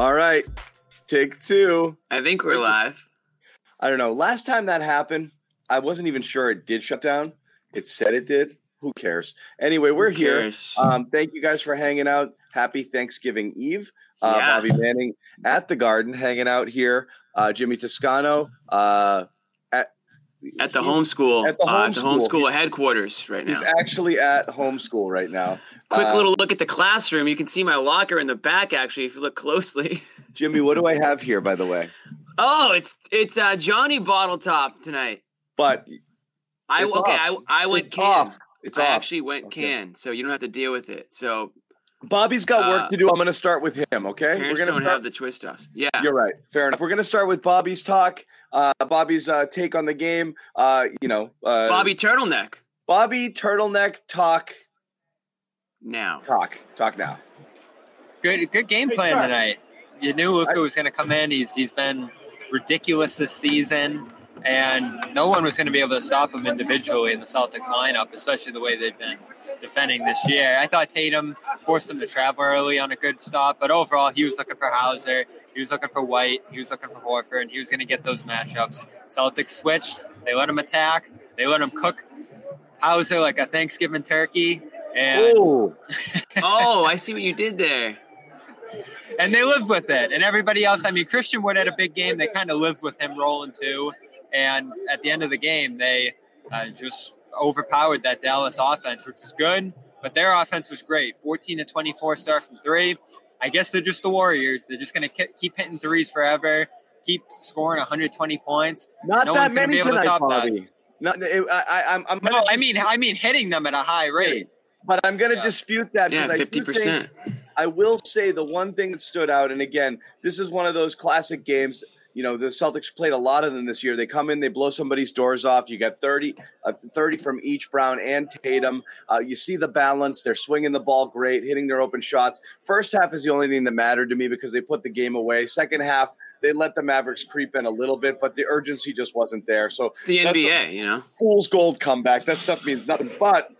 All right, take two. I think we're live. I don't know. Last time that happened, I wasn't even sure it did shut down. It said it did. Who cares? Anyway, we're here. Um, thank you guys for hanging out. Happy Thanksgiving Eve. Uh, Yeah. Bobby Manning at the Garden, hanging out here. Uh, Jimmy Toscano uh, at the he- homeschool, at the uh, at the homeschool. homeschool He's- headquarters right now. He's actually at homeschool right now. Quick Uh, little look at the classroom. You can see my locker in the back. Actually, if you look closely. Jimmy, what do I have here, by the way? Oh, it's it's uh, Johnny Bottle Top tonight. But I okay. off. I I went it's can. off. It's I off. actually went Okay. can, so you don't have to deal with it. So Bobby's got work Uh, to do. I'm going to start with him. Okay, we're going to have the twist offs. Yeah. You're right. Fair enough. We're going to start with Bobby's talk. Uh, Bobby's uh, take on the game. Uh, you know, uh, Bobby Turtleneck Bobby turtleneck talk. now. Talk. Talk now. Good, good game Hey, plan Sharp. tonight. You knew Luka was going to come in. He's he's been ridiculous this season, and no one was going to be able to stop him individually in the Celtics lineup, especially the way they've been defending this year. I thought Tatum forced him to travel early on a good stop, but overall he was looking for Hauser, he was looking for White, he was looking for Horford, and he was going to get those matchups. Celtics switched. They let him attack. They let him cook Hauser like a Thanksgiving turkey, and Oh, oh, I see what you did there. and they lived with it. And everybody else, I mean, Christian Wood had a big game. They kind of lived with him rolling too. And at the end of the game, they uh, just overpowered that Dallas offense, which was good. But their offense was great 14 to 24 start from three. I guess they're just the Warriors. They're just going to keep hitting threes forever, keep scoring 120 points. not No that one's many be able to tonight, top that. Bobby. Not, I, I, I'm, I'm No, I mean, I mean hitting them at a high rate. but I'm going to Yeah. dispute that Yeah, because I fifty think percent. I will say the one thing that stood out, and again, this is one of those classic games. You know, the Celtics played a lot of them this year. They come in, they blow somebody's doors off. You got 30, uh, 30 from each Brown and Tatum. Uh, you see the balance. They're swinging the ball great, hitting their open shots. First half is the only thing that mattered to me because they put the game away. Second half, they let the Mavericks creep in a little bit, but the urgency just wasn't there. So It's the NBA, you know. fool's gold comeback. That stuff means nothing. But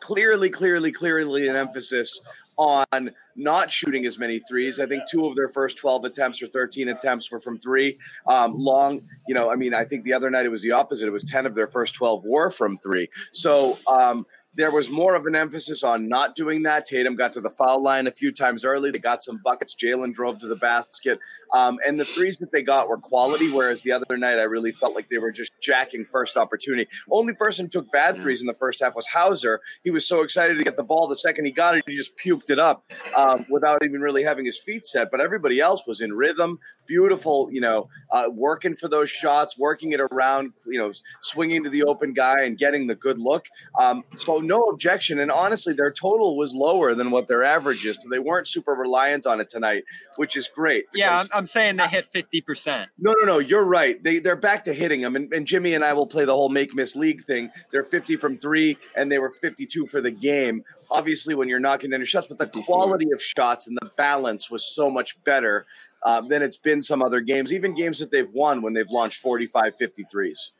clearly, clearly, clearly an emphasis on not shooting as many threes. I think two of their first 12 attempts or 13 attempts were from three. Um, long, you know, I mean, I think the other night it was the opposite. It was 10 of their first 12 were from three. So, um, there was more of an emphasis on not doing that. Tatum got to the foul line a few times early. They got some buckets. Jaylen drove to the basket. Um, and the threes that they got were quality, whereas the other night I really felt like they were just jacking first opportunity. Only person who took bad threes in the first half was Hauser. He was so excited to get the ball. The second he got it, he just puked it up um, without even really having his feet set. But everybody else was in rhythm, beautiful, you know, uh, working for those shots, working it around, you know, swinging to the open guy and getting the good look. Um, so no objection. And honestly, their total was lower than what their average is. So they weren't super reliant on it tonight, which is great. Yeah, I'm, I'm saying they hit 50%. no, no, no. You're right. They they're back to hitting them, and, and Jimmy and I will play the whole make miss league thing. They're 50 from three, and they were 52 for the game. Obviously, when you're knocking down your shots, but the 54. quality of shots and the balance was so much better um, than it's been some other games, even games that they've won when they've launched 45, 53s.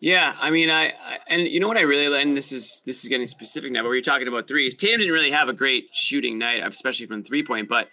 Yeah, I mean, I, I and you know what I really like, and this is this is getting specific now, but we were talking about threes. Tatum didn't really have a great shooting night, especially from three point, but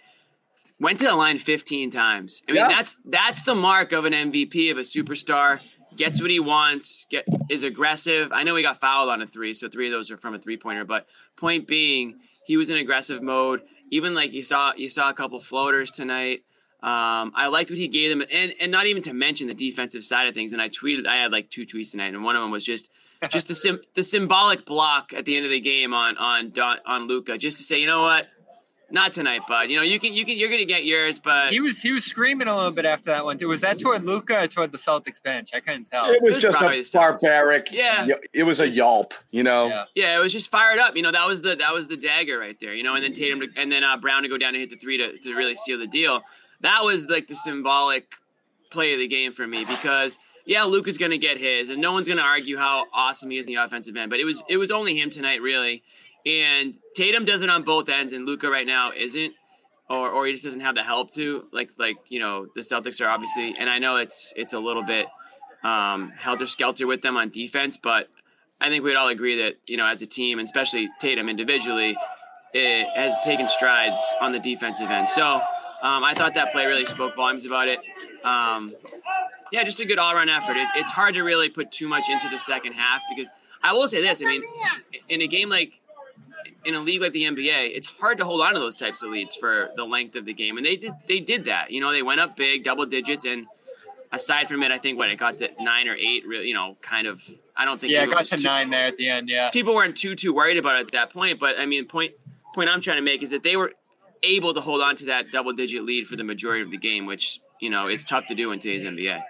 went to the line 15 times. I mean, Yeah. that's that's the mark of an MVP of a superstar. Gets what he wants, get is aggressive. I know he got fouled on a three, so three of those are from a three pointer. But point being, he was in aggressive mode. Even like you saw, you saw a couple floaters tonight. Um, I liked what he gave them, and and not even to mention the defensive side of things. And I tweeted, I had like two tweets tonight, and one of them was just just the sim, the symbolic block at the end of the game on on Don, on Luka, just to say, you know what, not tonight, bud. You know, you can you can you're gonna get yours, but He was he was screaming a little bit after that one too. Was that toward Luka or toward the Celtics bench? I couldn't tell. It was was just probably a barbaric. Yeah. It was a yelp, you know. Yeah. Yeah, it was just fired up. You know, that was the that was the dagger right there. You know, and then Tatum to, and then uh, Brown to go down and hit the three to, to really seal the deal. That was like the symbolic play of the game for me because yeah, Luke is going to get his, and no one's going to argue how awesome he is in the offensive end. But it was it was only him tonight, really. And Tatum does it on both ends, and Luka right now isn't, or or he just doesn't have the help to. Like like you know the Celtics are obviously, and I know it's it's a little bit um, helter skelter with them on defense, but I think we'd all agree that you know as a team, and especially Tatum individually, it has taken strides on the defensive end. So um, I thought that play really spoke volumes about it. Um, yeah, just a good all around effort. It, it's hard to really put too much into the second half because I will say this. I mean, in a game like in a league like the NBA, it's hard to hold on to those types of leads for the length of the game, and they did. They did that. You know, they went up big, double digits, and aside from it, I think when it got to nine or eight, really, you know, kind of. I don't think Yeah, it it got to too- nine there at the end. Yeah. people weren't too too worried about it at that point. But I mean, point point I'm trying to make is that they were able to hold on to that double digit lead for the majority of the game, which you know is tough to do in today's NBA.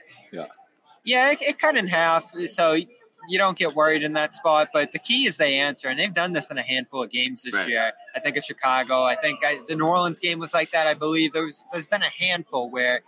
Yeah, it, it cut in half, so you don't get worried in that spot. But the key is they answer, and they've done this in a handful of games this Right. year. I think of Chicago. I think I, the New Orleans game was like that. I believe there was, there's been a handful where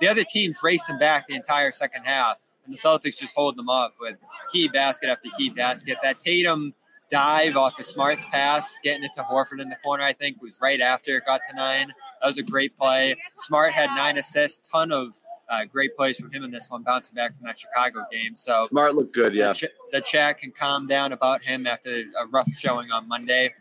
the other teams racing back the entire second half, and the Celtics just hold them off with key basket after key basket. That Tatum dive off of Smart's pass, getting it to Horford in the corner, I think was right after it got to nine. That was a great play. Smart had nine assists, ton of uh, great plays from him in this one, bouncing back from that Chicago game. So Smart looked good, yeah. the, ch- the chat can calm down about him after a rough showing on Monday.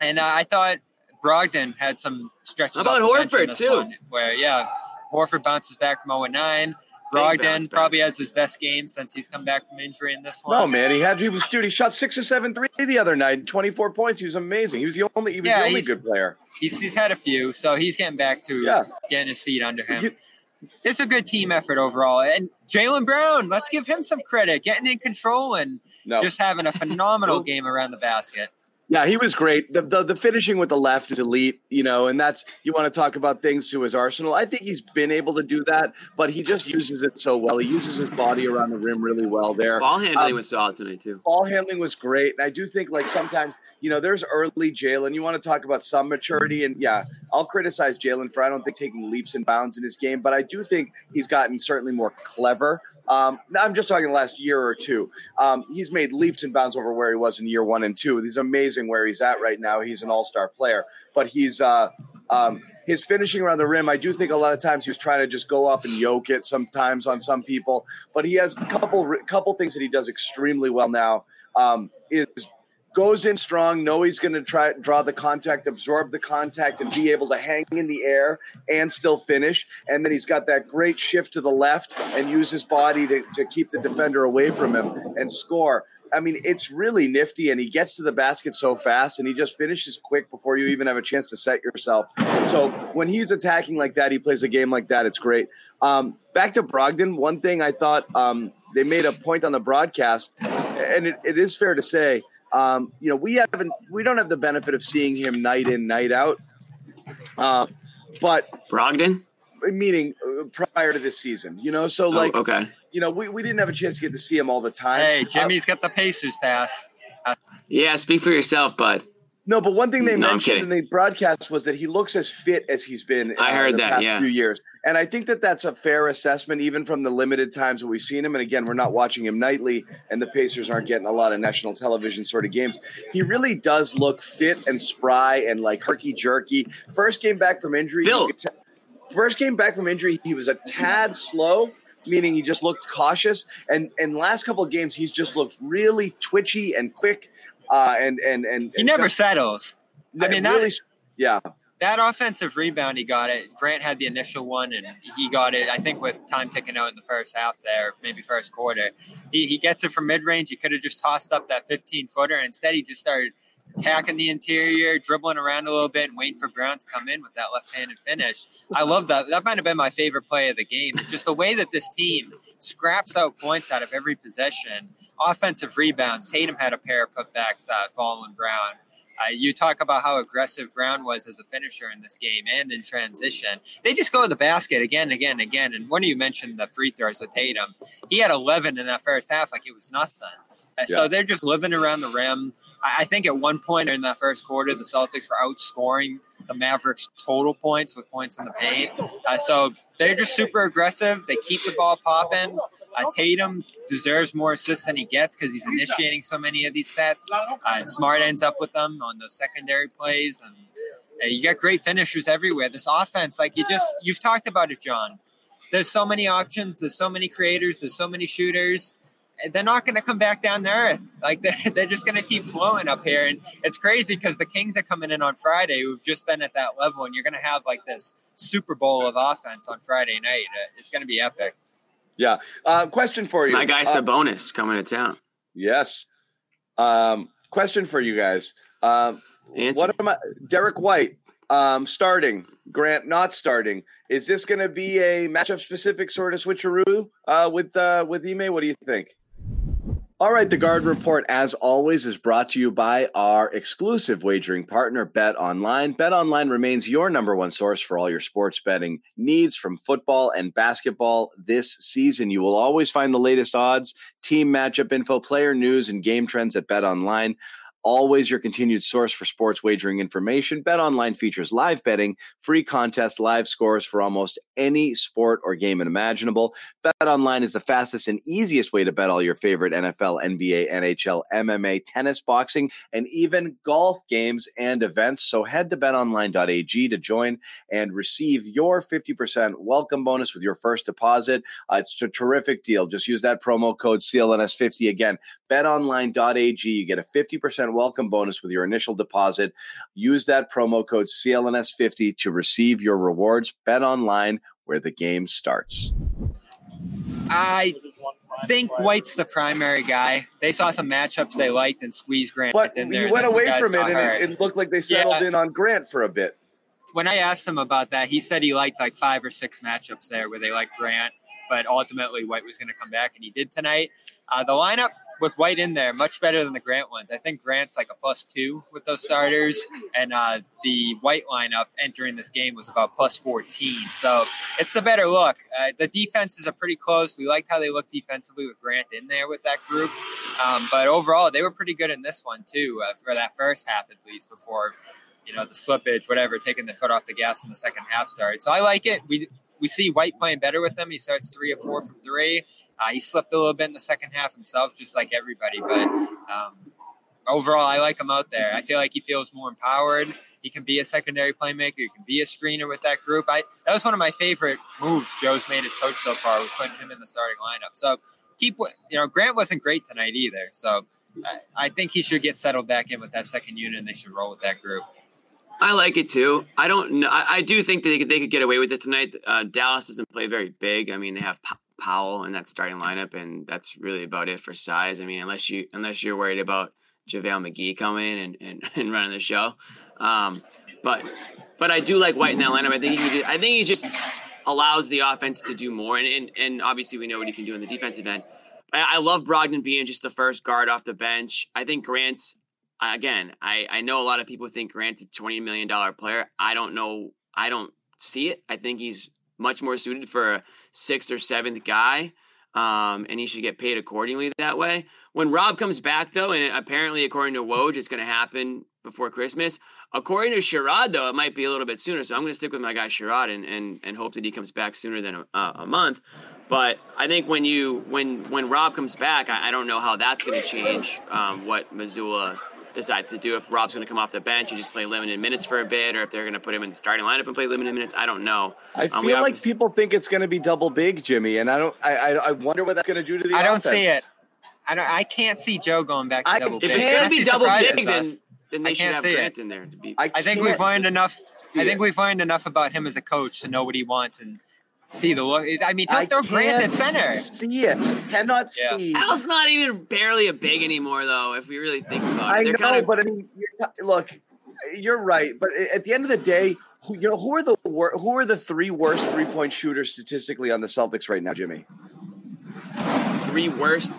And uh, I thought Brogdon had some stretches. How about off the bench in Horford, too? one Where yeah, Horford bounces back from 0 9. Bounce Brogdon probably has his best game since he's come back from injury in this one. No, man, he had he was dude. He shot six or seven three the other night, twenty four points. He was amazing. He was the only he was Yeah, the only he's- good player. He's, he's had a few, so he's getting back to Yeah. getting his feet under him. You- it's a good team effort overall. And Jaylen Brown, let's give him some credit, getting in control and No, just having a phenomenal game around the basket. Yeah, he was great. The, the the finishing with the left is elite, you know, and that's you want to talk about things to his arsenal. I think he's been able to do that, but he just uses it so well. He uses his body around the rim really well there. Ball handling Um, was solid tonight too. ball handling was great. And I do think like sometimes, you know, there's early Jaylen. You want to talk about some maturity. And yeah, I'll criticize Jaylen for I don't think taking leaps and bounds in his game, but I do think he's gotten certainly more clever. Um, I'm just talking the last year or two. Um, he's made leaps and bounds over where he was in year one and two. He's amazing where he's at right now. He's an all-star player, but he's uh um his finishing around the rim, I do think a lot of times he was trying to just go up and yoke it sometimes on some people, but he has a couple couple things that he does extremely well now. Um, is goes in strong, know he's going to try draw the contact, absorb the contact, and be able to hang in the air and still finish. And then he's got that great shift to the left and use his body to, to keep the defender away from him and score. I mean, it's really nifty, and he gets to the basket so fast, and he just finishes quick before you even have a chance to set yourself. So when he's attacking like that, he plays a game like that. It's great. Um, back to Brogdon. One thing I thought um, they made a point on the broadcast, and it, it is fair to say, um, you know, we haven't, we don't have the benefit of seeing him night in, night out. Uh, but Brogdon. meaning uh, prior to this season, you know, so Oh, like, okay. You know, we, we didn't have a chance to get to see him all the time. Hey, Uh, Jimmy's got the Pacers pass. Yeah, speak for yourself, bud. No, but one thing they No, mentioned kidding. in the broadcast was that he looks as fit as he's been. I uh, heard the that, past yeah. few years, and I think that that's a fair assessment, even from the limited times that we've seen him. And again, we're not watching him nightly, and the Pacers aren't getting a lot of national television sort of games. He really does look fit and spry and like herky jerky. First game back from injury, you Built. could tell- first came back from injury, he was a tad slow. Meaning he just looked cautious, and and last couple of games he's just looked really twitchy and quick, uh, and and and He never settles. I mean, that- really, yeah, That offensive rebound, he got it. Grant had the initial one, and he got it. I think with time ticking out in the first half, there, maybe first quarter, he, he gets it from mid range. He could have just tossed up that 15 footer. Instead, he just started attacking the interior, dribbling around a little bit, and waiting for Brown to come in with that left-handed finish. I love that. That might have been my favorite play of the game. Just the way that this team scraps out points out of every possession. Offensive rebounds. Tatum had a pair of putbacks uh, following Brown. Uh, you talk about how aggressive Brown was as a finisher in this game and in transition. They just go to the basket again and again and again. And one of you mentioned the free throws with Tatum. He had 11 in that first half, like it was nothing. Uh, So they're just living around the rim. I, I think at one point in that first quarter, the Celtics were outscoring the Mavericks total points with points in the paint. Uh, so they're just super aggressive. They keep the ball popping. Uh, Tatum deserves more assists than he gets because he's initiating so many of these sets. Uh, Smart ends up with them on those secondary plays, and uh, you got great finishers everywhere. This offense, like you just you've talked about it, John. There's so many options. There's so many creators. There's so many shooters. They're not going to come back down to earth. Like they're, they're just going to keep flowing up here. And it's crazy because the Kings are coming in on Friday who've just been at that level. And you're going to have like this Super Bowl of offense on Friday night. It's going to be epic. Yeah. Uh, question for you. My guy Uh, Sabonis coming to town. yes. Um, question for you guys. Um, Answer. what am I? Derrick White um, starting, Grant not starting. Is this going to be a matchup specific sort of switcheroo uh, with uh, with Ime? What do you think? All right, the Garden Report, as always, is brought to you by our exclusive wagering partner, Bet Online. Bet Online remains your number one source for all your sports betting needs from football and basketball this season. You will always find the latest odds, team matchup info, player news, and game trends at Bet Online. Always your continued source for sports wagering information. Bet Online features live betting, free contest, live scores for almost any sport or game imaginable. Bet Online is the fastest and easiest way to bet all your favorite NFL, NBA, NHL, MMA, tennis, boxing, and even golf games and events. So head to betonline.ag to join and receive your 50% welcome bonus with your first deposit. Uh, it's a terrific deal. Just use that promo code CLNS50 again. betonline.ag. You get a 50% welcome bonus with your initial deposit. Use that promo code CLNS50 to receive your rewards. Bet online where the game starts. I think White's the primary guy. They saw some matchups they liked and squeezed Grant But in there. went away from it, and it, it looked like they settled Yeah. in on Grant for a bit. when I asked him about that, he said he liked like five or six matchups there where they liked Grant, but ultimately White was going to come back, and he did tonight. Uh, the lineup with White in there much better than the Grant ones. I think Grant's like a plus two with those starters, and uh, the White lineup entering this game was about plus 14. So it's a better look. Uh, the defenses are pretty close. We liked how they looked defensively with Grant in there with that group, um, but overall they were pretty good in this one too uh, for that first half at least before you know the slippage, whatever, taking the foot off the gas in the second half started. So I like it. We we see White playing better with them. He starts three or four from three. Uh, he slipped a little bit in the second half himself, just like everybody. But um, overall, I like him out there. I feel like he feels more empowered. He can be a secondary playmaker. He can be a screener with that group. I that was one of my favorite moves Joe's made as coach so far was putting him in the starting lineup. So keep you know Grant wasn't great tonight either. So I, I think he should get settled back in with that second unit, and they should roll with that group. I like it too. I don't know. I, I do think that they could, they could get away with it tonight. Uh, Dallas doesn't play very big. I mean, they have Powell in that starting lineup, and that's really about it for size. I mean, unless you unless you're worried about JaVale McGee coming in and, and, and running the show. Um, but but I do like White in that lineup. I think he just, I think he just allows the offense to do more, and, and and obviously we know what he can do in the defensive end. I, I love Brogdon being just the first guard off the bench. I think Grant's again. I I know a lot of people think Grant's a twenty million dollar player. I don't know. I don't see it. I think he's much more suited for a sixth or seventh guy. Um, and he should get paid accordingly that way. When Rob comes back, though, and apparently, according to Woj, it's going to happen before Christmas. According to Sherrod, though, it might be a little bit sooner. So I'm going to stick with my guy Sherrod and, and, and hope that he comes back sooner than a, a month. But I think when you when when Rob comes back, I, I don't know how that's going to change um, what Mazzulla decides to do. If Rob's going to come off the bench and just play limited minutes for a bit, or if they're going to put him in the starting lineup and play limited minutes, I don't know. I Um, feel like people think it's going to be double big, Jimmy, and I don't. I I, I wonder what that's going to do to the. I don't see it. I don't. I can't see Joe going back to I- double if big. If it's Man, going to be double big, then us. then they I should can't have see Grant in there to be. I, I think we've learned enough. I think it. we've learned enough about him as a coach to know what he wants and see the look. I mean, he'll I throw Grant at center. See it. Cannot Yeah. see. Al's not even barely a big anymore, though. If we really think about it, I They're know, kinda- but I mean, you're, look, you're right. But at the end of the day, who, you know, who are the wor- who are the three worst three point shooters statistically on the Celtics right now, Jimmy? three worst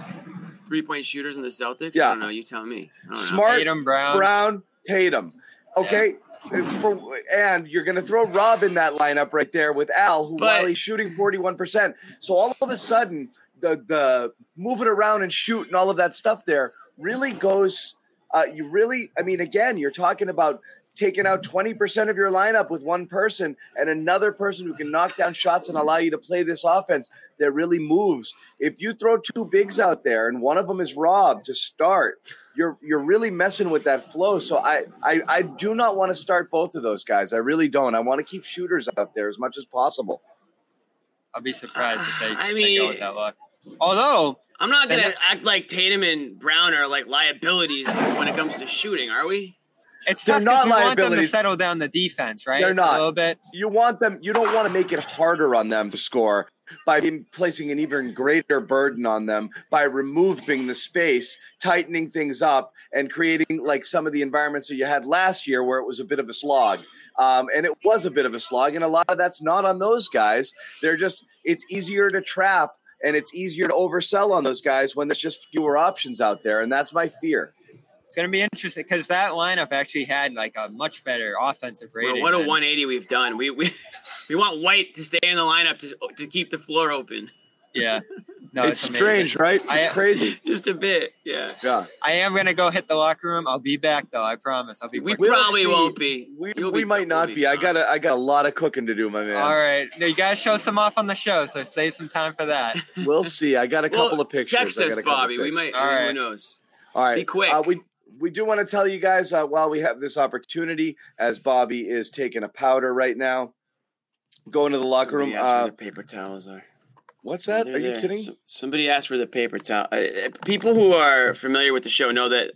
three point shooters in the Celtics. Yeah. I don't know. You tell me. I don't know. Smart, Tatum Brown. Brown, Tatum. Okay. For, and you're going to throw Rob in that lineup right there with Al, who But- while he's shooting 41%. So all of a sudden, the the moving around and shoot and all of that stuff there really goes. Uh, you really, I mean, again, you're talking about taking out 20% of your lineup with one person and another person who can knock down shots and allow you to play this offense that really moves. If you throw two bigs out there and one of them is Rob to start, you're you're really messing with that flow. So I I, I do not want to start both of those guys. I really don't. I want to keep shooters out there as much as possible. I'll be surprised if they, I they mean- go with that look. Although I'm not gonna And act like Tatum and Brown are like liabilities when it comes to shooting, are we? It's They're not you want them to settle down the defense, right? They're not A little bit. You want them. You don't want to make it harder on them to score by placing an even greater burden on them by removing the space, tightening things up, and creating like some of the environments that you had last year, where it was a bit of a slog. Um, and it was a bit of a slog, and a lot of that's not on those guys. They're just. It's easier to trap. And it's easier to oversell on those guys when there's just fewer options out there. And that's my fear. It's going to be interesting because that lineup actually had like a much better offensive rating. Well, what a than- 180 we've done. We we we want White to stay in the lineup to to keep the floor open Yeah. No, it's, it's, strange, amazing. right? It's I- crazy. just a bit. Yeah, Yeah. I am going to go hit the locker room. I'll be back though. I promise. I'll be we. We'll probably see. won't be. We, You'll we be- might not we'll be. I fine. got a, I got a lot of cooking to do, my man. All right. Now, you guys show some off on the show, so save some time for that. We'll see. I got a Well, couple of pictures. Text us, got a Bobby. We might. All Who knows? All right. Be quick. Uh, we we do want to tell you guys uh, while we have this opportunity, as Bobby is taking a powder right now, going to the locker room. Uh, the paper towels are. what's that? They're Are you there. kidding? Some- somebody asked where the paper towel. Uh, uh, people who are familiar with the show know that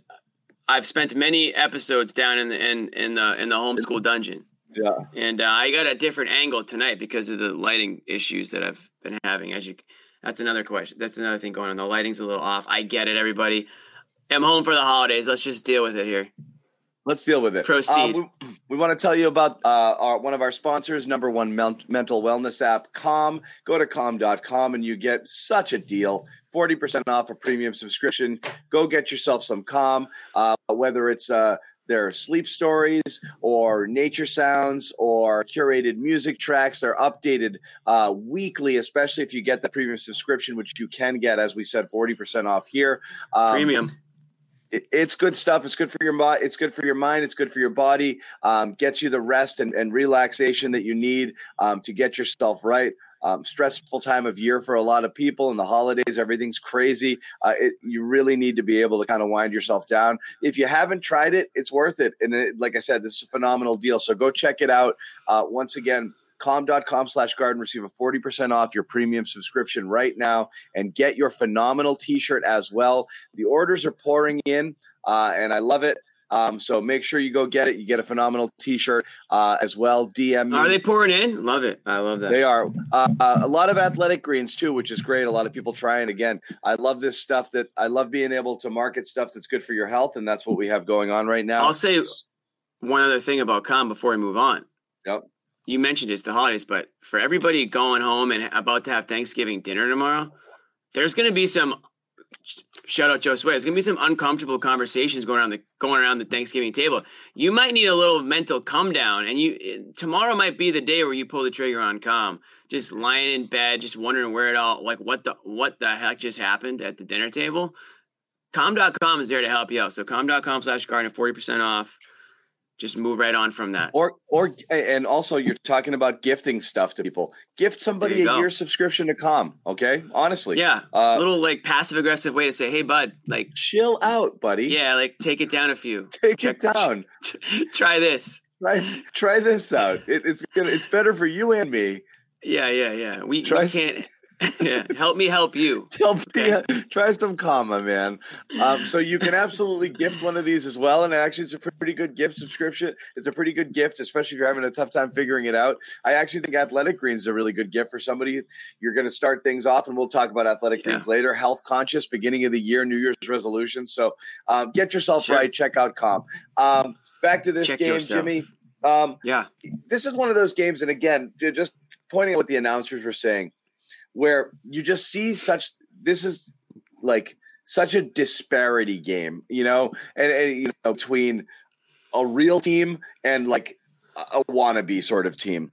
I've spent many episodes down in the in, in the in the homeschool dungeon, Yeah. and uh, I got a different angle tonight because of the lighting issues that I've been having. As you, that's another question. That's another thing going on. The lighting's a little off. I get it, everybody. I'm home for the holidays. Let's just deal with it here. Let's deal with it. Proceed. Uh, we, we want to tell you about uh, our, one of our sponsors, number one men- mental wellness app, Calm. Go to calm.com and you get such a deal 40% off a premium subscription. Go get yourself some Calm, uh, whether it's uh, their sleep stories or nature sounds or curated music tracks. They're updated uh, weekly, especially if you get the premium subscription, which you can get, as we said, 40% off here. Um, Premium. It, it's good stuff. It's good for your mind. It's good for your mind. It's good for your body. Um, gets you the rest and, and relaxation that you need um, to get yourself right. Um, stressful time of year for a lot of people, and the holidays, everything's crazy. Uh, it, you really need to be able to kind of wind yourself down. If you haven't tried it, it's worth it. And it, like I said, this is a phenomenal deal. So go check it out. Uh, once again, calm.com slash garden receive a 40% off your premium subscription right now and get your phenomenal t-shirt as well the orders are pouring in uh, and i love it um, so make sure you go get it you get a phenomenal t-shirt uh, as well dm me. Are they pouring in? Love it. I love that. They are uh, uh, a lot of athletic greens too, which is great. A lot of people trying. Again, I love this stuff. That I love being able to market stuff that's good for your health, and that's what we have going on right now. I'll say one other thing about calm before we move on. Yep. You mentioned it's the holidays, but for everybody going home and about to have Thanksgiving dinner tomorrow, there's going to be some. Shout out Joe Sway. There's going to be some uncomfortable conversations going around the going around the Thanksgiving table. You might need a little mental come down, and you eh, tomorrow might be the day where you pull the trigger on calm. Just lying in bed, just wondering where it all like what the what the heck just happened at the dinner table. Calm.com is there to help you out. So calm.com slash garden, 40% off. Just move right on from that. or or and also you're talking about gifting stuff to people. Gift somebody a go. year subscription to Calm. Okay, honestly, Yeah. Uh, a little like passive aggressive way to say, hey, bud, like, chill out, buddy. yeah, like take it down a few. take check- it down. Try this. Try try this out. It, it's gonna it's better for you and me. Yeah, yeah, yeah. We, Try we can't. yeah, help me help you. Help me, Okay. try some comma, man. Um, so you can absolutely gift one of these as well, and actually, it's a pretty good gift subscription. It's a pretty good gift, especially if you're having a tough time figuring it out. I actually think Athletic Greens is a really good gift for somebody. You're going to start things off, and we'll talk about Athletic Yeah. Greens later. Health conscious, beginning of the year, New Year's resolution. So um, get yourself Sure. right. Check out Calm. Um, back to this Check game, yourself. Jimmy. Um, Yeah. this is one of those games, and again, just pointing at what the announcers were saying, where you just see such. This is like such a disparity game, you know, and, and you know between a real team and like a wannabe sort of team.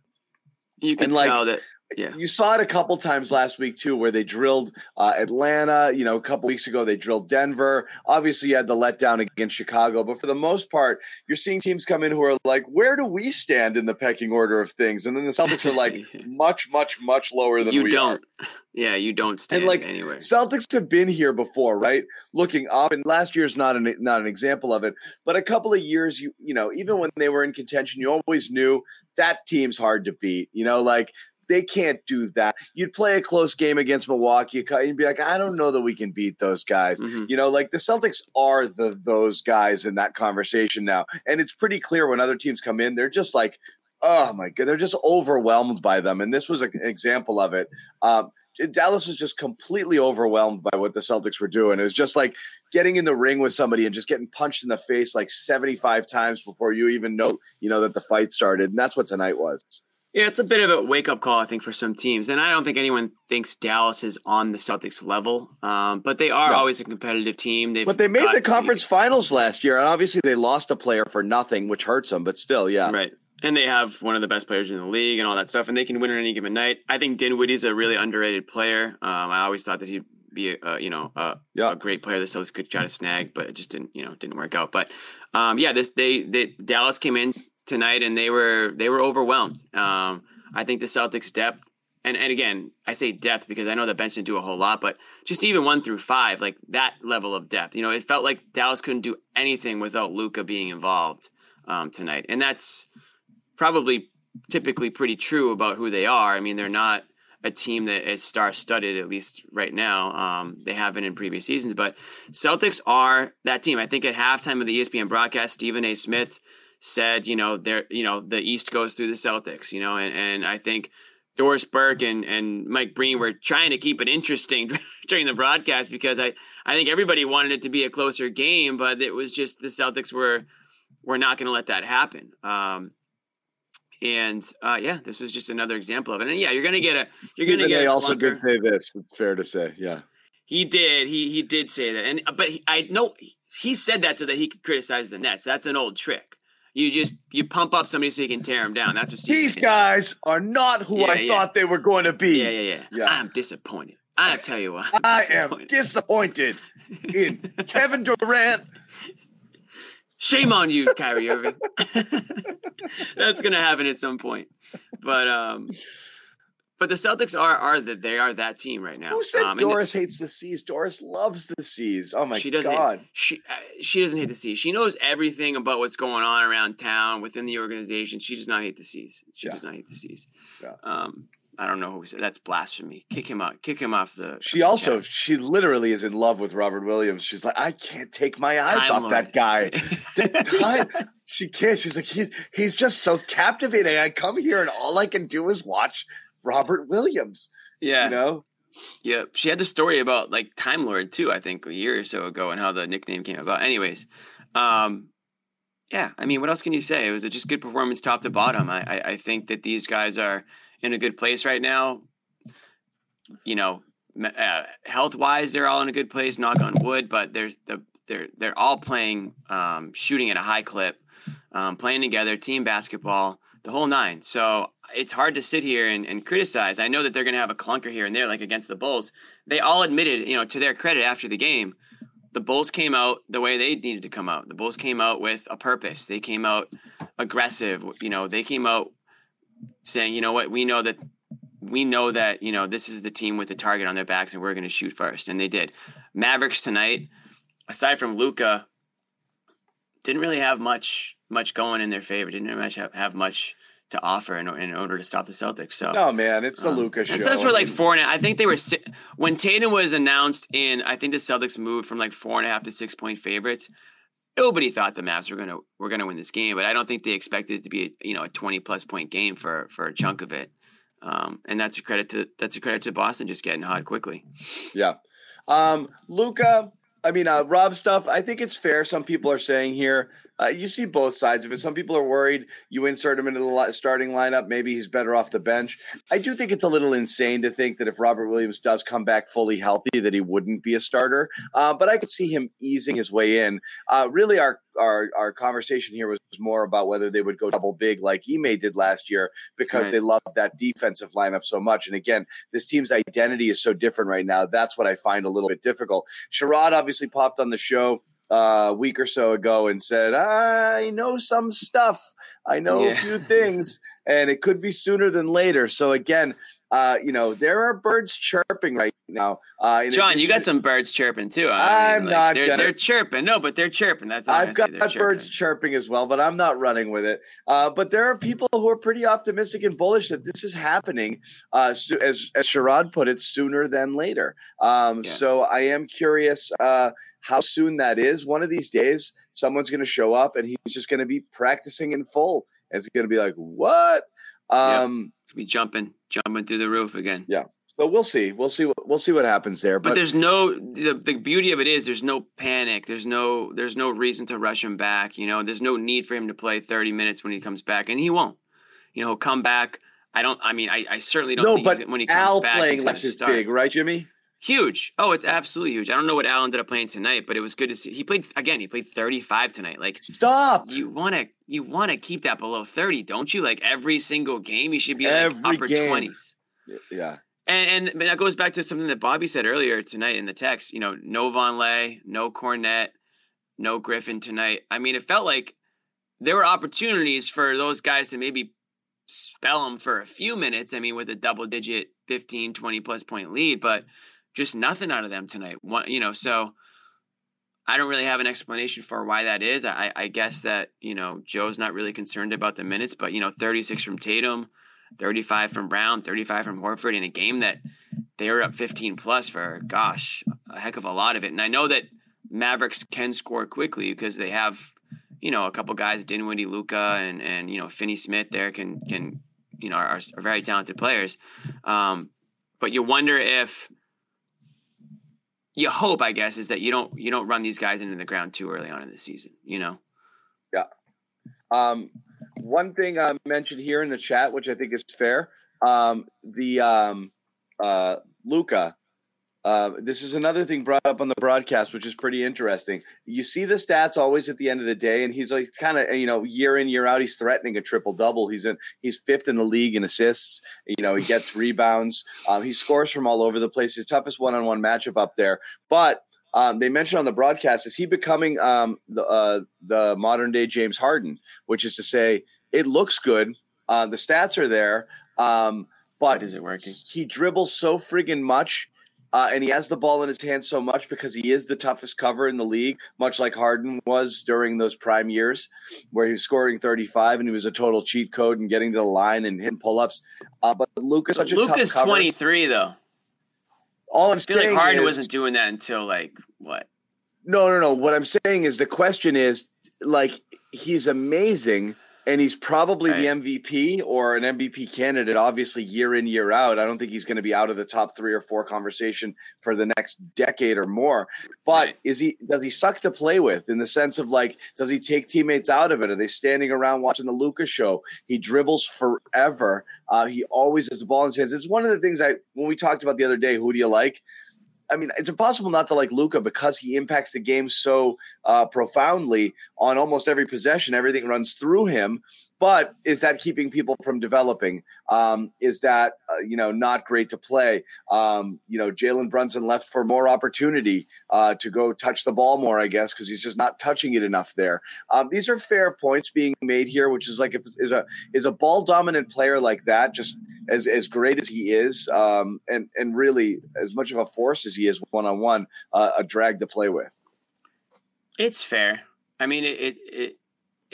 You can And, like, tell that. Yeah. You saw it a couple times last week too, where they drilled uh, Atlanta. You know, a couple weeks ago they drilled Denver. Obviously, you had the letdown against Chicago, but for the most part, you're seeing teams come in who are like, "Where do we stand in the pecking order of things?" And then the Celtics are like, much, much, much lower than you we don't. are. Yeah, you don't stand like, anywhere. Celtics have been here before, right? Looking up, and last year's not an not an example of it, but a couple of years, you you know, even when they were in contention, you always knew that team's hard to beat. You know, like they can't do that. You'd play a close game against Milwaukee, and you'd be like, I don't know that we can beat those guys. Mm-hmm. You know, like the Celtics are the those guys in that conversation now, and it's pretty clear when other teams come in, they're just like, oh my god, they're just overwhelmed by them, and this was an example of it. Um, Dallas was just completely overwhelmed by what the Celtics were doing. It was just like getting in the ring with somebody and just getting punched in the face like 75 times before you even know, you know, that the fight started. And that's what tonight was. Yeah, it's a bit of a wake up call, I think, for some teams. And I don't think anyone thinks Dallas is on the Celtics level, um, but they are no. always a competitive team. They've but they made the conference finals last year, and obviously they lost a player for nothing, which hurts them. But still, yeah, right. And they have one of the best players in the league and all that stuff, and they can win on any given night. I think Dinwiddie's a really underrated player. Um, I always thought that he'd be a, you know a, yeah. a, great player. The Celtics could try to snag, but it just didn't you know didn't work out. But um, yeah, this they, they Dallas came in tonight and they were they were overwhelmed. Um, I think the Celtics depth, and, and again, I say depth because I know the bench didn't do a whole lot, but just even one through five, like that level of depth, you know, it felt like Dallas couldn't do anything without Luka being involved um, tonight. And that's probably typically pretty true about who they are. I mean, they're not a team that is star studded, at least right now. Um, they have been in previous seasons, but Celtics are that team. I think at halftime of the ESPN broadcast, Stephen A. Smith said, you know, there, you know, the East goes through the Celtics, you know, and, and I think Doris Burke and, and Mike Breen were trying to keep it interesting during the broadcast because I, I think everybody wanted it to be a closer game, but it was just the Celtics were were not going to let that happen. Um, and uh, yeah, this was just another example of it. And yeah, you're going to get a you're going to get. They also did say this. It's fair to say, yeah. He did. He he did say that, and but he, I know he said that so that he could criticize the Nets. That's an old trick. You just you pump up somebody so you can tear them down. That's what Steve these guys are not who yeah, I yeah. thought they were going to be. Yeah, yeah, yeah, yeah. I'm disappointed. I tell you what, I'm I disappointed. am disappointed in Kevin Durant. Shame on you, Kyrie Irving. That's gonna happen at some point, but um, but the Celtics are are that they are that team right now. Who said um, Doris the, hates the C's? Doris loves the C's. Oh my she doesn't god, she uh, she doesn't hate the C's. She knows everything about what's going on around town within the organization. She does not hate the C's. She yeah. does not hate the C's. Yeah. Um, I don't know who said that's blasphemy. Kick him out. Kick him off the. She also chat. she literally is in love with Robert Williams. She's like, I can't take my eyes Time off Lord. that guy. time, she can't. She's like, he's he's just so captivating. I come here and all I can do is watch Robert Williams. Yeah. You know? Yeah. She had the story about like Time Lord too, I think, a year or so ago and how the nickname came about. Anyways. Um yeah, I mean, what else can you say? It was a just good performance top to bottom. I, I, I think that these guys are in a good place right now. You know, uh, health wise, they're all in a good place. Knock on wood, but there's the they're they're all playing, um, shooting at a high clip, um, playing together, team basketball, the whole nine. So it's hard to sit here and, and criticize. I know that they're going to have a clunker here and there, like against the Bulls. They all admitted, you know, to their credit after the game, the Bulls came out the way they needed to come out. The Bulls came out with a purpose. They came out aggressive. You know, they came out saying, you know what, we know that we know that you know this is the team with the target on their backs, and we're going to shoot first, and they did. Mavericks tonight, aside from Luka, didn't really have much much going in their favor. Didn't much have, have much to offer in, in order to stop the Celtics. So no, man, it's the um, Luka show. It says we're like four and a, I think they were when Tatum was announced in. I think the Celtics moved from like four and a half to six point favorites. Nobody thought the Mavs were gonna were gonna win this game, but I don't think they expected it to be you know a twenty plus point game for for a chunk of it. Um, and that's a credit to that's a credit to Boston just getting hot quickly. Yeah, um, Luka. I mean, uh, Rob stuff. I think it's fair. Some people are saying here uh, you see both sides of it. Some people are worried you insert him into the starting lineup. Maybe he's better off the bench. I do think it's a little insane to think that if Robert Williams does come back fully healthy, that he wouldn't be a starter. Uh, but I could see him easing his way in. Uh, really, our, our our conversation here was more about whether they would go double big like Ime did last year because right. they love that defensive lineup so much. And again, this team's identity is so different right now. That's what I find a little bit difficult. Sherrod obviously popped on the show a week or so ago and said, I know some stuff. I know yeah. a few things, and it could be sooner than later. So, again, uh, you know, there are birds chirping right now. Uh, John, you got some birds chirping too. I'm not they're, they're chirping. No, but they're chirping. That's I've got they're birds chirping. chirping as well, but I'm not running with it. Uh, but there are people who are pretty optimistic and bullish that this is happening, uh, as as Sherrod put it, sooner than later. Um, Yeah. So I am curious uh, how soon that is. One of these days, someone's going to show up and he's just going to be practicing in full, and it's going to be like, what? Yeah. Um, To be jumping, jumping through the roof again. Yeah. So we'll see. We'll see. What, we'll see what happens there. But But, there's no the, the beauty of it is there's no panic. There's no there's no reason to rush him back. You know, there's no need for him to play 30 minutes when he comes back, and he won't. You know, he'll come back. I don't. I mean, I, I certainly don't no, think but he's, when he comes Al back, playing less is start. big, right, Jimmy? Huge. Oh, it's absolutely huge. I don't know what Al ended up playing tonight, but it was good to see. He played again. He played 35 tonight. Like Stop. you want to you want to keep that below 30, don't you? Like every single game, you should be like Every upper game. 20s. Yeah. And, and that goes back to something that Bobby said earlier tonight in the text. You know, no Vonleh, no Kornet, no Griffin tonight. I mean, it felt like there were opportunities for those guys to maybe spell them for a few minutes. I mean, with a double digit 15, 20 plus point lead, but just nothing out of them tonight. One, you know, so I don't really have an explanation for why that is. I, I guess that, you know, Joe's not really concerned about the minutes, but, you know, 36 from Tatum, 35 from Brown, 35 from Horford in a game that they were up 15 plus for, gosh, a heck of a lot of it. And I know that Mavericks can score quickly because they have, you know, a couple guys, Dinwiddie, Luka, and, and, you know, Finney Smith there can, can, you know, are, are very talented players. Um, but you wonder if, you hope, I guess, is that you don't you don't run these guys into the ground too early on in the season. You know, Yeah. Um, one thing I mentioned here in the chat, which I think is fair, um, the um, uh, Luka. Uh, this is another thing brought up on the broadcast, which is pretty interesting. You see the stats always at the end of the day, and he's like kind of you know year in year out, he's threatening a triple double. He's in he's fifth in the league in assists. You know he gets rebounds. Um, he scores from all over the place. His toughest one on one matchup up there, but um, they mentioned on the broadcast is he becoming um, the uh, the modern day James Harden, which is to say it looks good, uh, the stats are there, um, but but is it working? he dribbles so friggin' much. Uh, and he has the ball in his hand so much because he is the toughest cover in the league, much like Harden was during those prime years, where he was scoring 35 and he was a total cheat code and getting to the line and hitting pull ups. Uh, but Luka's such a Luka's tough cover. 23 though. All I'm I feel like saying Harden is, wasn't doing that until like what? No, no, no. What I'm saying is the question is like he's amazing and he's probably the MVP or an MVP candidate, obviously year in, year out. I don't think he's going to be out of the top three or four conversation for the next decade or more. But Right. is he does he suck to play with in the sense of like, does he take teammates out of it? Are they standing around watching the Luka's show? He dribbles forever. Uh, he always has the ball in his hands. It's one of the things I when we talked about the other day, who do you like? I mean, it's impossible not to like Luka because he impacts the game so uh, profoundly on almost every possession. Everything runs through him. But is that keeping people from developing? Um, is that uh, you know not great to play? Um, you know, Jalen Brunson left for more opportunity uh, to go touch the ball more, I guess, because he's just not touching it enough there. Um, these are fair points being made here, which is like if is a is a ball dominant player like that just as as great as he is, um, and and really as much of a force as he is one on one, a drag to play with. It's fair. I mean, it, it it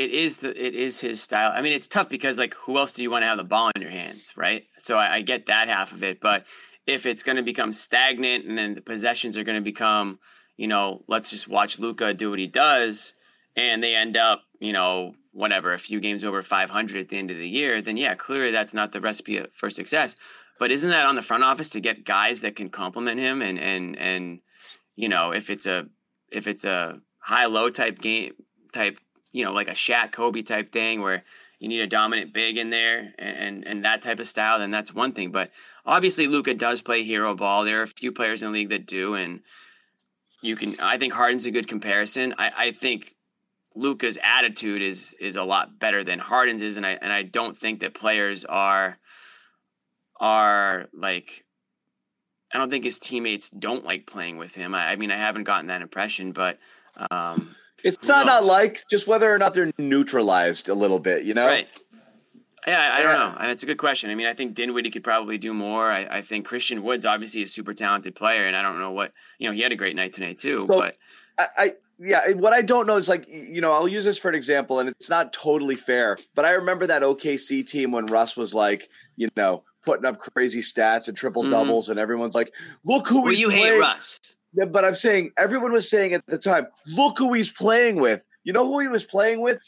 it is the it is his style. I mean, it's tough because like, who else do you want to have the ball in your hands, right? So I, I get that half of it, but if it's going to become stagnant and then the possessions are going to become, you know, let's just watch Luka do what he does, and they end up, you know, whatever, a few games over 500 at the end of the year, then yeah, clearly that's not the recipe for success. But isn't that on the front office to get guys that can complement him and and and you know, if it's a if it's a high low type game type, you know, like a Shaq Kobe type thing where you need a dominant big in there and, and, and that type of style, then that's one thing. But obviously Luka does play hero ball. There are a few players in the league that do, and you can I think Harden's a good comparison. I, I think Luka's attitude is is a lot better than Harden's is, and I and I don't think that players are are like I don't think his teammates don't like playing with him. I, I mean, I haven't gotten that impression, but um, It's not not like just whether or not they're neutralized a little bit, you know. right. Yeah, I, I don't know. It's a good question. I mean, I think Dinwiddie could probably do more. I, I, think Christian Wood's obviously a super talented player, and I don't know what you know. He had a great night tonight too. So, but I, I yeah, what I don't know is like you know I'll use this for an example, and it's not totally fair, but I remember that OKC team when Russ was like you know putting up crazy stats and triple doubles, mm-hmm. and everyone's like, "Look who well, you playing. hate Russ." But I'm saying everyone was saying at the time, "Look who he's playing with." You know who he was playing with?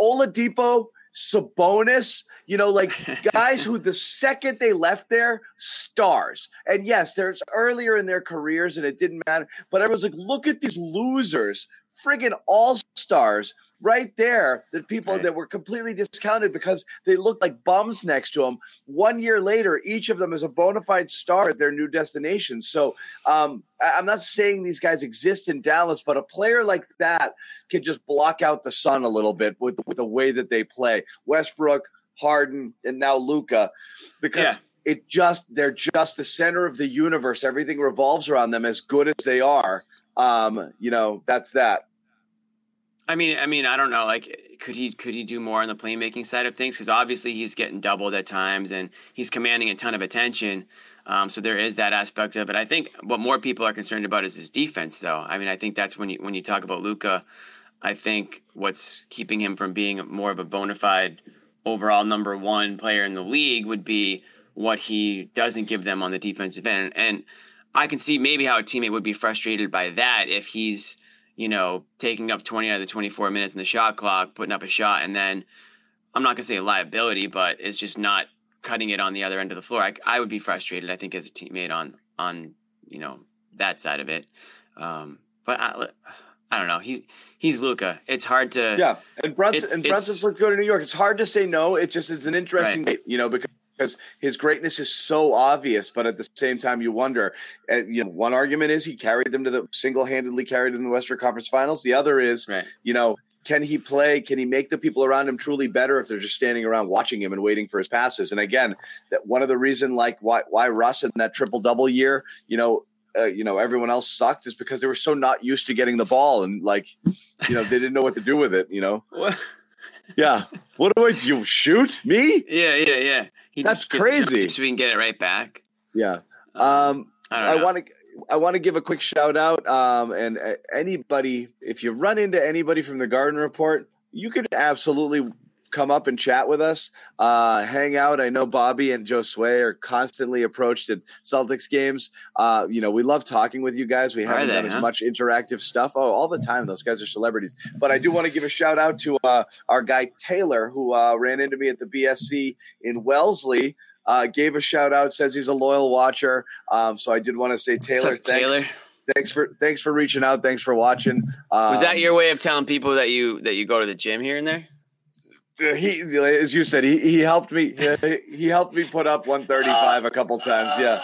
Oladipo, Sabonis. You know, like guys who the second they left there, stars. And yes, there's earlier in their careers, and it didn't matter. But I was like, look at these losers, friggin' all stars right there that people right. that were completely discounted because they looked like bums next to them. One year later, each of them is a bona fide star at their new destination. So um, I'm not saying these guys exist in Dallas, but a player like that can just block out the sun a little bit with, with the way that they play. Westbrook, Harden, and now Luka, because. Yeah it just they're just the center of the universe everything revolves around them as good as they are um you know that's that I mean, I mean, I don't know. Like, could he could he do more on the playmaking side of things? Because obviously he's getting doubled at times, and he's commanding a ton of attention. Um, so there is that aspect of it. I think what more people are concerned about is his defense, though. I mean, I think that's when you when you talk about Luka, I think what's keeping him from being more of a bona fide overall number one player in the league would be what he doesn't give them on the defensive end. And I can see maybe how a teammate would be frustrated by that if he's you know, taking up 20 out of the 24 minutes in the shot clock, putting up a shot, and then I'm not going to say a liability, but it's just not cutting it on the other end of the floor. I, I would be frustrated, I think, as a teammate on, on you know, that side of it. Um, but I, I don't know. He's he's Luka. It's hard to yeah. And Brunson and Brunson's looked good in New York. It's hard to say no. It just it's an interesting, right. you know, because because his greatness is so obvious, but at the same time, you wonder. Uh, you know, one argument is he carried them to the single-handedly carried them in the Western Conference Finals. The other is, right. you know, can he play? Can he make the people around him truly better if they're just standing around watching him and waiting for his passes? And again, that one of the reason like why why Russ in that triple double year, you know, uh, you know, everyone else sucked is because they were so not used to getting the ball and like, you know, they didn't know what to do with it. You know. What? Yeah. What do I do? Shoot me? Yeah, yeah, yeah. He That's crazy. So we can get it right back. Yeah. Um, um I want to I want to give a quick shout out. Um, and uh, anybody, if you run into anybody from the Garden Report, you could absolutely come up and chat with us, uh, hang out. I know Bobby and Joe Sway are constantly approached at Celtics games. Uh, you know, we love talking with you guys. We haven't they, done huh? as much interactive stuff. Oh, all the time. Those guys are celebrities. But I do want to give a shout out to uh, our guy Taylor, who uh, ran into me at the BSC in Wellesley. Uh, gave a shout out, says he's a loyal watcher. Um, so I did want to say, Taylor, up, thanks. Taylor? thanks for thanks for reaching out. Thanks for watching. Um, Was that um, your way of telling people that you that you go to the gym here and there? He as you said he, he helped me he helped me put up 135 a couple times yeah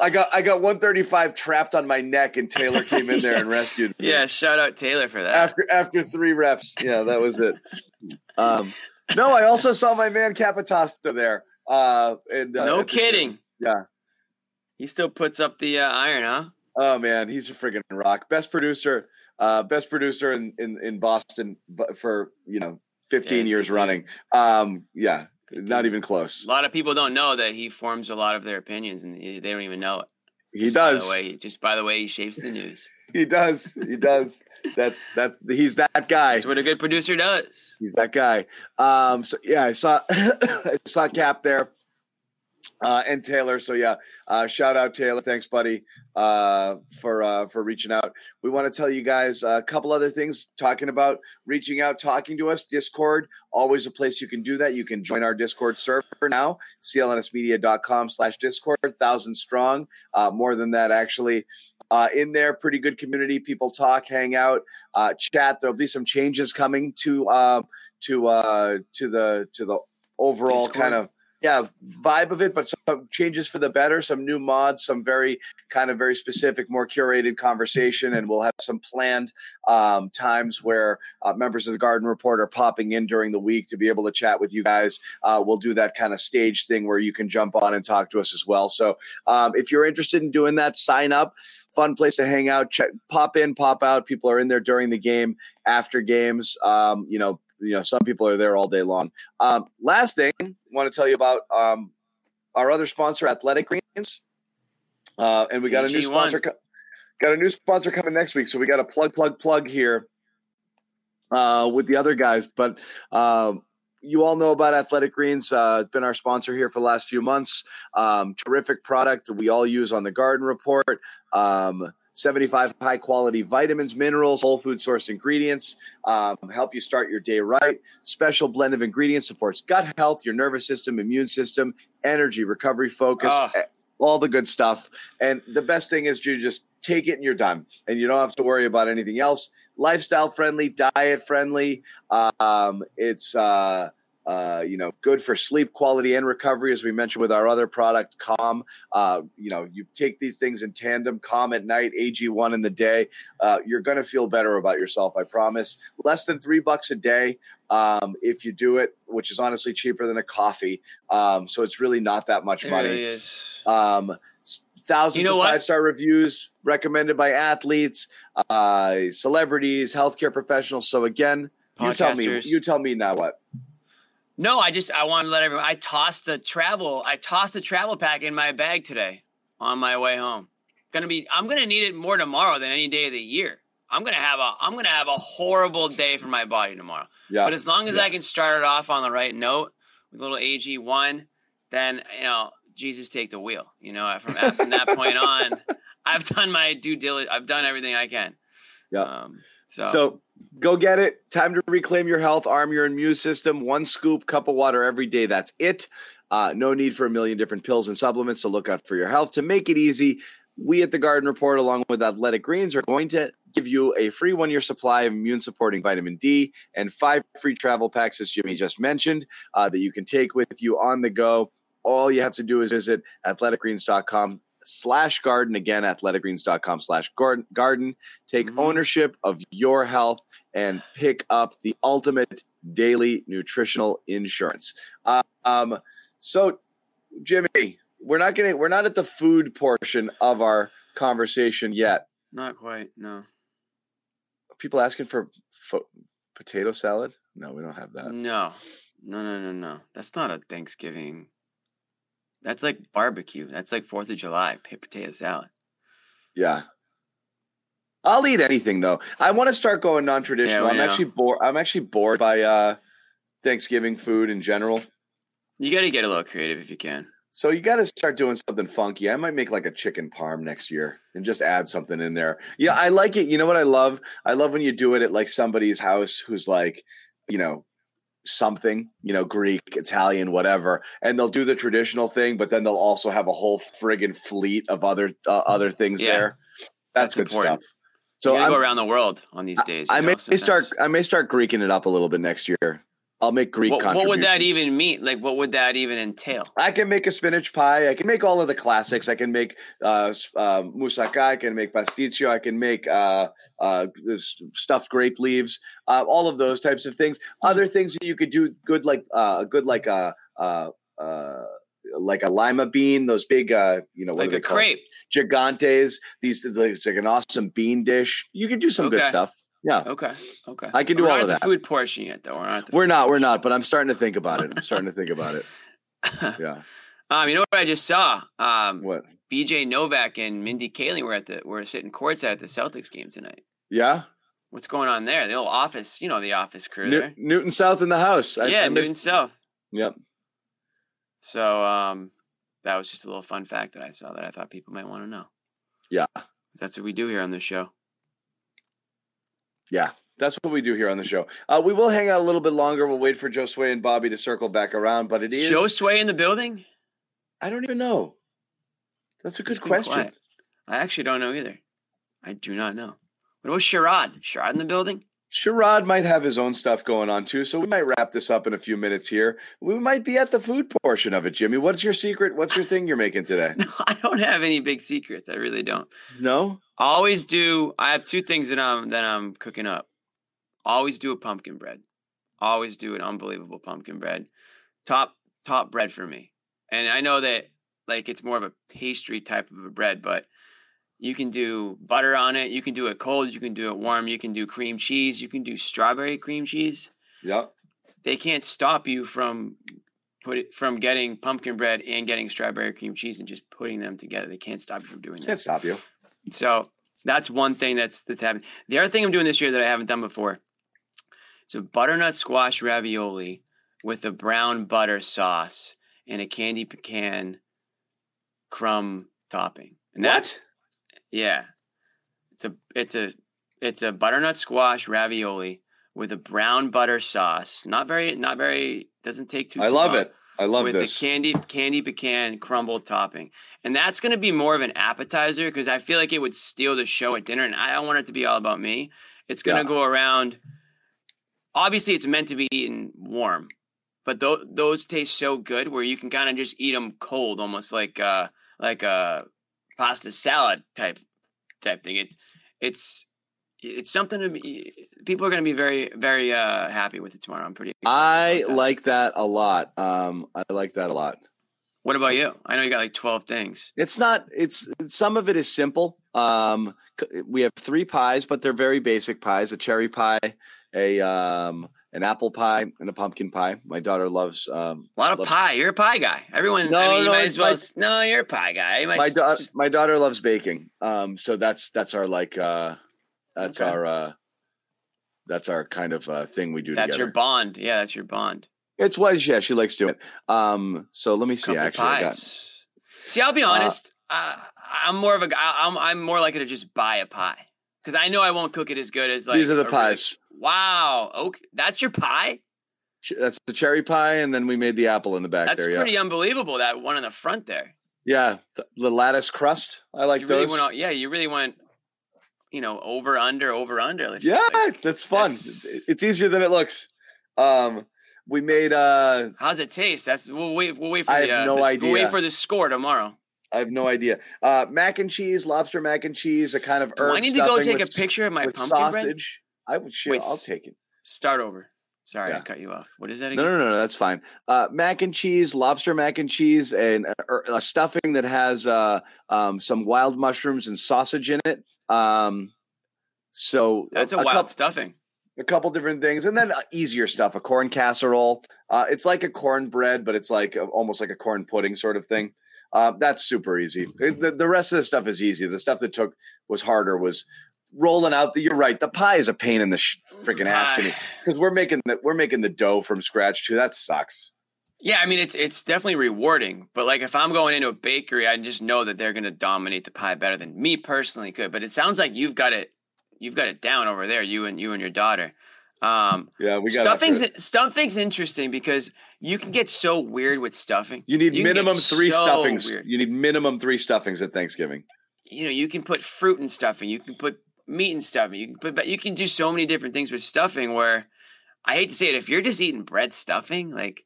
I got I got 135 trapped on my neck, and Taylor came in there and rescued me. Yeah, shout out Taylor for that. After after three reps, yeah, that was it. Um, no, I also saw my man Capitasta there. Uh, and uh, no kidding. Yeah, he still puts up the uh, iron, huh? Oh man, he's a friggin' rock. Best producer, uh, best producer in in, in Boston for you know 15 yeah, years 15. running. Um, yeah, 15. not even close. A lot of people don't know that he forms a lot of their opinions, and they don't even know it. He just does. By way, just by the way, he shapes the news. he does. He does. That's that. He's that guy. That's what a good producer does. He's that guy. Um. So yeah, I saw I saw Cap there uh, and Taylor. So yeah, uh, shout out Taylor. Thanks, buddy, uh, for uh, for reaching out. We want to tell you guys a couple other things. Talking about reaching out, talking to us. Discord, always a place you can do that. You can join our Discord server now. clnsmedia.com slash Discord, thousand strong. Uh, more than that, actually. Uh, in there, pretty good community. People talk, hang out, uh, chat. There'll be some changes coming to uh, to uh, to the to the overall Discord. kind of yeah vibe of it but some changes for the better some new mods some very kind of very specific more curated conversation and we'll have some planned um, times where uh, members of the garden report are popping in during the week to be able to chat with you guys. Uh, we'll do that kind of stage thing where you can jump on and talk to us as well. So um, if you're interested in doing that sign up. Fun place to hang out check pop in pop out. People are in there during the game after games. Um, you know you know some people are there all day long. Um, last thing, I want to tell you about um, our other sponsor, Athletic Greens, uh, and we got a new sponsor. Got a new sponsor coming next week, so we got a plug, plug, plug here uh, with the other guys. But um, you all know about Athletic Greens. Uh, it's been our sponsor here for the last few months. Um, terrific product that we all use on the Garden Report. Um, 75 high quality vitamins, minerals, whole food source ingredients, um, help you start your day right. Special blend of ingredients supports gut health, your nervous system, immune system, energy, recovery, focus, Oh. eh, all the good stuff. And the best thing is you just take it and you're done, and you don't have to worry about anything else. Lifestyle friendly, diet friendly. Um, it's uh, uh, you know good for sleep quality and recovery, as we mentioned with our other product, Calm. Uh, you know, you take these things in tandem. Calm at night, AG1 in the day. Uh, you're going to feel better about yourself. I promise. Less than three bucks a day um, if you do it, which is honestly cheaper than a coffee. Um, so it's really not that much It money. really is. Um, thousands You know of five star reviews recommended by athletes, uh, celebrities, healthcare professionals. So again, you tell me. You tell me now what. No, I just I want to let everyone. I tossed the travel. I tossed the travel pack in my bag today on my way home. Gonna be. I'm gonna need it more tomorrow than any day of the year. I'm gonna have a. I'm gonna have a horrible day for my body tomorrow. Yeah, But as long as yeah. I can start it off on the right note with a little AG one, then you know Jesus take the wheel. You know from from that point on, I've done my due diligence. I've done everything I can. Yeah. Um, so, So go get it. Time to reclaim your health, arm your immune system. One scoop, cup of water every day. That's it. Uh, no need for a million different pills and supplements to look out for your health. To make it easy, we at the Garden Report, along with Athletic Greens, are going to give you a free one year supply of immune supporting vitamin D and five free travel packs, as Jimmy just mentioned, uh, that you can take with you on the go. All you have to do is visit athleticgreens.com slash garden. Again, athleticgreens.com slash garden. Take Mhm. ownership of your health and pick up the ultimate daily nutritional insurance. Uh, um, so, Jimmy, we're not getting we're not at the food portion of our conversation yet. not quite. No. People asking for fo- potato salad? No, we don't have that. No, no, no, no, no. That's not a Thanksgiving. That's like barbecue. That's like Fourth of July potato salad. Yeah. I'll eat anything though. I want to start going non-traditional. Yeah, I'm know. actually bored. I'm actually bored by uh, Thanksgiving food in general. You got to get a little creative if you can. So you got to start doing something funky. I might make like a chicken parm next year and just add something in there. Yeah, I like it. You know what I love? I love when you do it at like somebody's house who's like, you know, something, you know, Greek, Italian, whatever, and they'll do the traditional thing, but then they'll also have a whole friggin' fleet of other uh, other things Yeah. there. That's, That's good important. stuff. So So you gotta I'm- go around the world on these days. I know, may sometimes. start. I may start Greeking it up a little bit next year. I'll make Greek. What, what would that even mean? Like, what would that even entail? I can make a spinach pie. I can make all of the classics. I can make uh, uh, moussaka. I can make pasticcio. I can make uh, uh, this stuffed grape leaves. Uh, all of those types of things. Other things that you could do good, like uh, good, like a uh, uh, like a lima bean. Those big, uh, you know, what Like a crepe. Gigantes. These like an awesome bean dish. You could do some good stuff. Yeah, Okay. Okay. I can do We're all of that. Food portion yet, though. We're not. We're not. We're not. But I'm starting to think about it. I'm starting to think about it. Yeah. um, you know what I just saw? Um, What? BJ Novak and Mindy Kaling were at the were sitting courtside at the Celtics game tonight. Yeah. What's going on there? The old office, you know, the office crew New- there. Newton South in the house. I, yeah, I Newton. South. Yep. So um, that was just a little fun fact that I saw that I thought people might want to know. Yeah. That's what we do here on this show. Yeah. That's what we do here on the show. Uh, we will hang out a little bit longer. We'll wait for Joe Sway and Bobby to circle back around, but it is. Joe Sway in the building? I don't even know. That's a good question. quiet. I actually don't know either. I do not know. What about Sherrod? Sherrod in the building? Sherrod might have his own stuff going on too, so we might wrap this up in a few minutes here. We might be at the food portion of it, Jimmy. What's your secret? What's your thing you're making today? No, I don't have any big secrets. I really don't. No? I always do. I have two things that I'm that I'm cooking up. Always do a pumpkin bread. Always do an unbelievable pumpkin bread. Top top bread for me. And I know that like it's more of a pastry type of a bread, but you can do butter on it. You can do it cold. You can do it warm. You can do cream cheese. You can do strawberry cream cheese. Yep. they can't stop you from put it from getting pumpkin bread and getting strawberry cream cheese and just putting them together. They can't stop you from doing that. They Can't stop you. So that's one thing that's that's happening. The other thing I'm doing this year that I haven't done before, it's a butternut squash ravioli with a brown butter sauce and a candy pecan crumb topping. And that's yeah. It's a it's a it's a butternut squash ravioli with a brown butter sauce. Not very not very doesn't take too I love long it. I love with this. the candy candy pecan crumble topping. And that's going to be more of an appetizer because I feel like it would steal the show at dinner and I don't want it to be all about me. It's going to Yeah. go around Obviously it's meant to be eaten warm. But th- those taste so good where you can kind of just eat them cold almost like uh like a pasta salad type type thing. It's it's it's something to be people are going to be very very uh happy with it tomorrow. I'm pretty excited I that. like that a lot. Um, I like that a lot. What about you? I know you got like 12 things. It's not. It's some of it is simple. Um, we have three pies, but they're very basic pies: a cherry pie, a um, an apple pie, and a pumpkin pie. My daughter loves. Um, A lot of loves- pie. You're a pie guy. Everyone. No, I mean, you might as well. My, no, you're a pie guy. My daughter. just- My daughter loves baking. Um, so that's that's our like. Uh, that's Okay. our. Uh, that's our kind of uh, thing we do that's together. your bond. Yeah, that's your bond. it's what yeah she likes doing. it. Um, so let me see. Couple Actually, I got, see, I'll be honest. uh, I'm more of a guy. I'm I'm more likely to just buy a pie because I know I won't cook it as good as like. these are the pies. Wow. Okay, that's your pie. That's the cherry pie, and then we made the apple in the back there. That's there. pretty Yeah, unbelievable. That one in the front there. yeah. The, the lattice crust. I like you really those. went. Yeah, you really went. You know, over under over under. Yeah, like- that's fun. that's- It's easier than it looks. Um, we made. Uh, How's it taste? That's we'll wait. We'll wait for I the. have uh, no the- idea. We'll wait for the score tomorrow. I have no idea. Uh, mac and cheese, lobster mac and cheese, a kind of Do herb I need to go take a picture of my pumpkin bread? sausage. I would sure. Wait, I'll take it. Start over. Sorry, I cut you off. What is that No, again? no, no, no, that's fine. Uh, mac and cheese, lobster mac and cheese, and a, er- a stuffing that has uh, um, some wild mushrooms and sausage in it. Um, so That's a, a wild coup- stuffing. a couple different things, and then uh, easier stuff. A corn casserole. Uh, it's like a corn bread, but it's like a, almost like a corn pudding sort of thing. Uh, that's super easy. It- The, the rest of the stuff is easy. The stuff that took was harder was rolling out. The, you're right. The pie is a pain in the sh- freaking ass to me because we're making the we're making the dough from scratch too. That sucks. Yeah, I mean it's it's definitely rewarding, but like if I'm going into a bakery, I just know that they're gonna dominate the pie better than me personally could. But it sounds like you've got it you've got it down over there, you and you and your daughter. Um Yeah, we got stuffing's stuffing's interesting because you can get so weird with stuffing. You need You minimum three so stuffings. weird. You need minimum three stuffings at Thanksgiving. you know, you can put fruit in stuffing, you can put meat and stuffing, you can put, but you can do so many different things with stuffing. Where I hate to say it, if you're just eating bread stuffing, like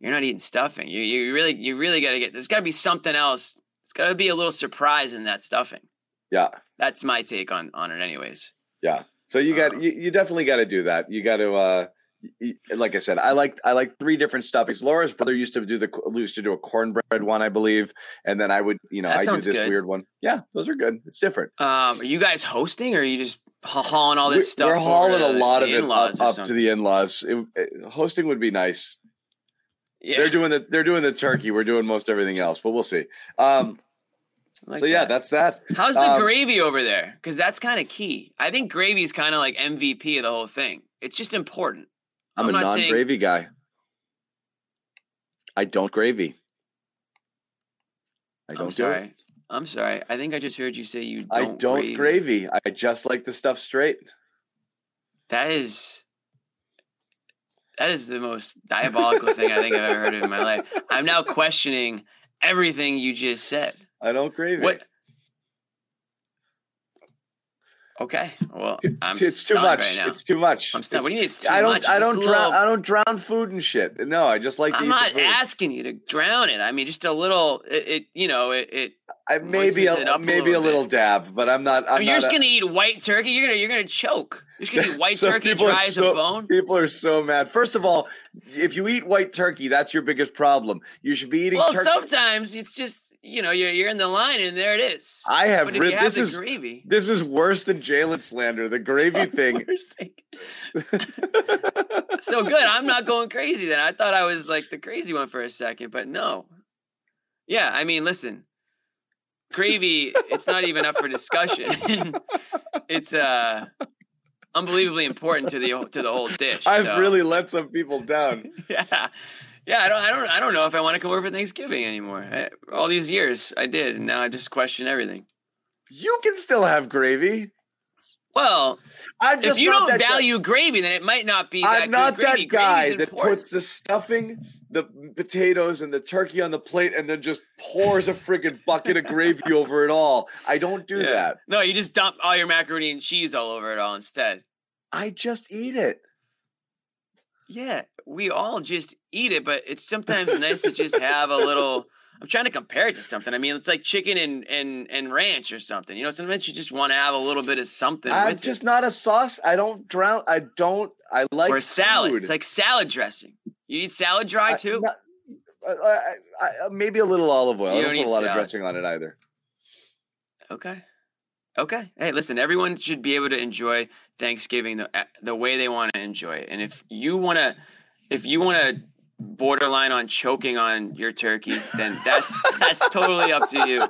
you're not eating stuffing. You you really you really got to get. There's got to be something else. It's got to be a little surprise in that stuffing. Yeah, That's my take on on it, anyways. yeah. So you got Um, you, you definitely got to do that. You got to uh like I said, I like I like three different stuffings. Laura's brother used to do the used to do a cornbread one, I believe, and then I would you know That I do this good. weird one. Yeah, those are good. It's different. Um, are you guys hosting, or are you just hauling all this stuff? We're hauling a lot of it in-laws up, up to the in-laws. It, it- hosting would be nice. Yeah, They're doing the they're doing the turkey. We're doing most everything else, but we'll see. Um, like so yeah, that's that. How's the Um, gravy over there? Because that's kind of key. I think gravy is kind of like MVP of the whole thing. It's just important. I'm, I'm a non-gravy guy. I don't gravy. I don't I'm do sorry. it. I'm sorry. I think I just heard you say you don't. I don't gravy. gravy. I just like the stuff straight. That is. That is the most diabolical thing I think I've ever heard of in my life. I'm now questioning everything you just said. I don't gravy. What? Okay. Well, I'm it's too much. Right. It's too much. I'm stunned. What do you mean it's too I don't. much? I don't a drown. little- I don't drown food and shit. No, I just like I'm not asking you to drown it. I mean, just a little. It, it you know, it. it I maybe moistens it a, up a maybe a little little dab, but I'm not. I'm I mean, you're just a- gonna eat white turkey. You're gonna you're gonna choke. You're just gonna eat white Some turkey dry as so- a bone. People are so mad. First of all, if you eat white turkey, that's your biggest problem. You should be eating Well, turkey. sometimes it's just you know you're you're in the line and there it is. I have but if rid- you have this the is gravy, this is worse than Jaylen slander. The gravy thing. thing. so good. I'm not going crazy then. I thought I was like the crazy one for a second, but no. Yeah, I mean, listen, gravy. It's not even up for discussion. it's uh unbelievably important to the to the whole dish. I've so. really let some people down. yeah, yeah. I don't, I don't, I don't know if I want to come over for Thanksgiving anymore. I, all these years I did, and now I just question everything. You can still have gravy. Well, if you don't that guy- value gravy, then it might not be that I'm not that guy Gravy's that important. puts the stuffing, the potatoes, and the turkey on the plate and then just pours a friggin' bucket of gravy over it all. I don't do Yeah. that. No, you just dump all your macaroni and cheese all over it all instead. I just eat it. Yeah, we all just eat it, but it's sometimes nice to just have a little. I'm trying to compare it to something. I mean, it's like chicken and and and ranch or something. You know, sometimes you just want to have a little bit of something I'm just it. not a sauce. I don't drown. I don't. I like or salad. food. It's like salad dressing. You eat salad dry I- too. not- uh, uh, I, I, I, maybe a little olive oil. You I don't don't put a lot of salad. dressing on it either. Okay. Okay. Hey, listen, everyone should be able to enjoy Thanksgiving the uh, the way they want to enjoy it. And if you want to if you want to borderline on choking on your turkey, then that's that's totally up to you.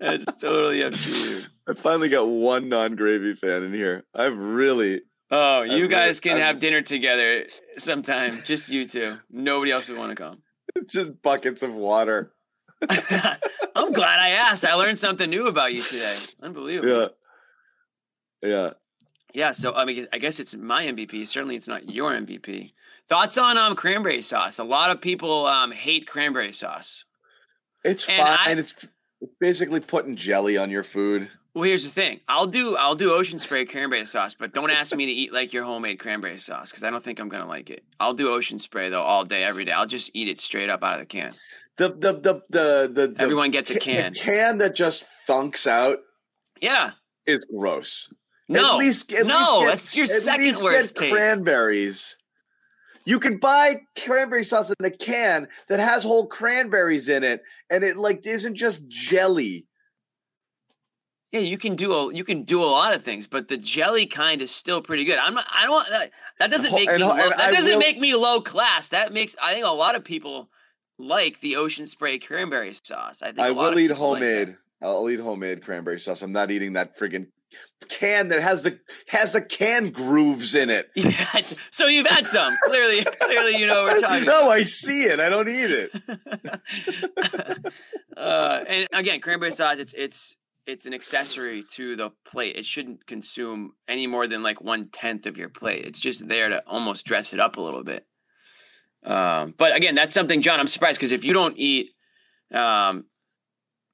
That's totally up to you. I finally got one non-gravy fan in here. I've really. Oh, you really- guys can I'm- have dinner together sometime. Just you two. Nobody else would want to come. It's just buckets of water. I'm glad I asked. I learned something new about you today. Unbelievable. Yeah. Yeah. Yeah, so I mean, I guess it's my MVP. Certainly, it's not your MVP. Thoughts on um cranberry sauce? A lot of people um hate cranberry sauce. It's And fine. I- it's basically putting jelly on your food. Well, here's the thing. I'll do I'll do ocean spray cranberry sauce, but don't ask me to eat like your homemade cranberry sauce because I don't think I'm gonna like it. I'll do ocean spray though all day, every day. I'll just eat it straight up out of the can. The the the the the, Everyone gets a can. The can that just thunks out Yeah. is gross. No. At least, at no, least that's your at second least worst get cranberries. You can buy cranberry sauce in a can that has whole cranberries in it, and it like isn't just jelly. Yeah, you can do a you can do a lot of things, but the jelly kind is still pretty good. I'm not. I don't. That, that doesn't make me. and Low, and that I doesn't will- make me low class. That makes. I think a lot of people like the ocean spray cranberry sauce. I think I a lot will eat people like homemade. I'll eat homemade cranberry sauce. I'm not eating that friggin' can that has the has the can grooves in it. Yeah. So you've had some. clearly, clearly, you know what we're talking. no, I see it. I don't eat it. uh, and again, cranberry sauce. It's it's it's an accessory to the plate. It shouldn't consume any more than like one tenth of your plate. It's just there to almost dress it up a little bit. Um, but again, that's something, John. I'm surprised because if you don't eat, um,